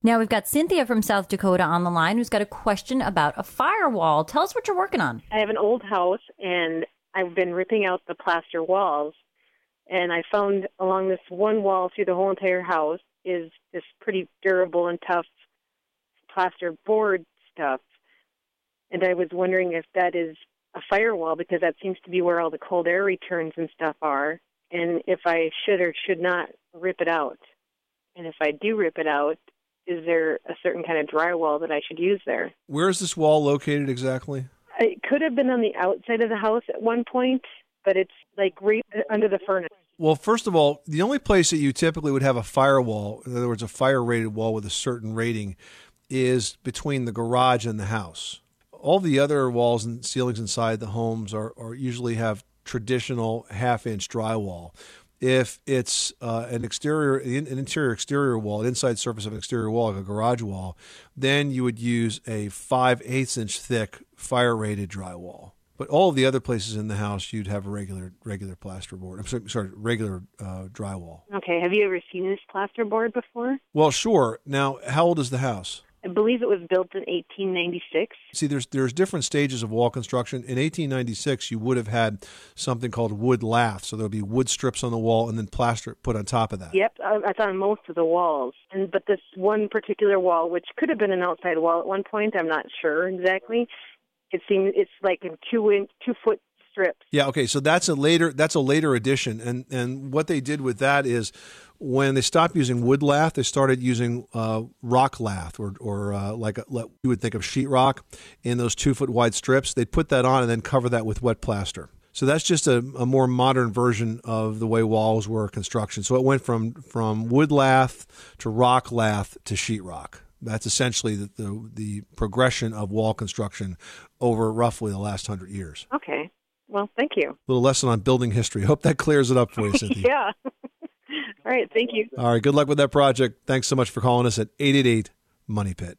Now we've got Cynthia from South Dakota on the line who's got a question about a firewall. Tell us what you're working on. I have an old house and I've been ripping out the plaster walls. And I found along this one wall through the whole entire house is this pretty durable and tough plaster board stuff. And I was wondering if that is a firewall because that seems to be where all the cold air returns and stuff are. And if I should or should not rip it out. And if I do rip it out, is there a certain kind of drywall that I should use there? Where is this wall located exactly? It could have been on the outside of the house at one point, but it's like right under the furnace. Well, first of all, the only place that you typically would have a firewall, in other words, a fire rated wall with a certain rating, is between the garage and the house. All the other walls and ceilings inside the homes are, are usually have traditional half inch drywall if it's uh, an exterior, an interior exterior wall, an inside surface of an exterior wall, like a garage wall, then you would use a 5 eighths inch thick fire rated drywall. But all of the other places in the house, you'd have a regular regular plasterboard. I'm sorry, sorry regular uh, drywall. Okay. Have you ever seen this plasterboard before? Well, sure. Now, how old is the house? I believe it was built in 1896. See, there's there's different stages of wall construction. In 1896, you would have had something called wood lath, so there would be wood strips on the wall and then plaster put on top of that. Yep, that's on most of the walls. And but this one particular wall, which could have been an outside wall at one point, I'm not sure exactly. It seems it's like a two inch, two foot strips. Yeah. Okay. So that's a later that's a later addition, and and what they did with that is when they stopped using wood lath, they started using uh, rock lath, or or uh, like a, you would think of sheetrock in those two foot wide strips. They'd put that on and then cover that with wet plaster. So that's just a, a more modern version of the way walls were construction. So it went from from wood lath to rock lath to sheetrock. That's essentially the, the, the progression of wall construction over roughly the last hundred years. Okay. Well, thank you. A little lesson on building history. Hope that clears it up for you, Cynthia. yeah. All right. Thank you. All right. Good luck with that project. Thanks so much for calling us at 888 Money Pit.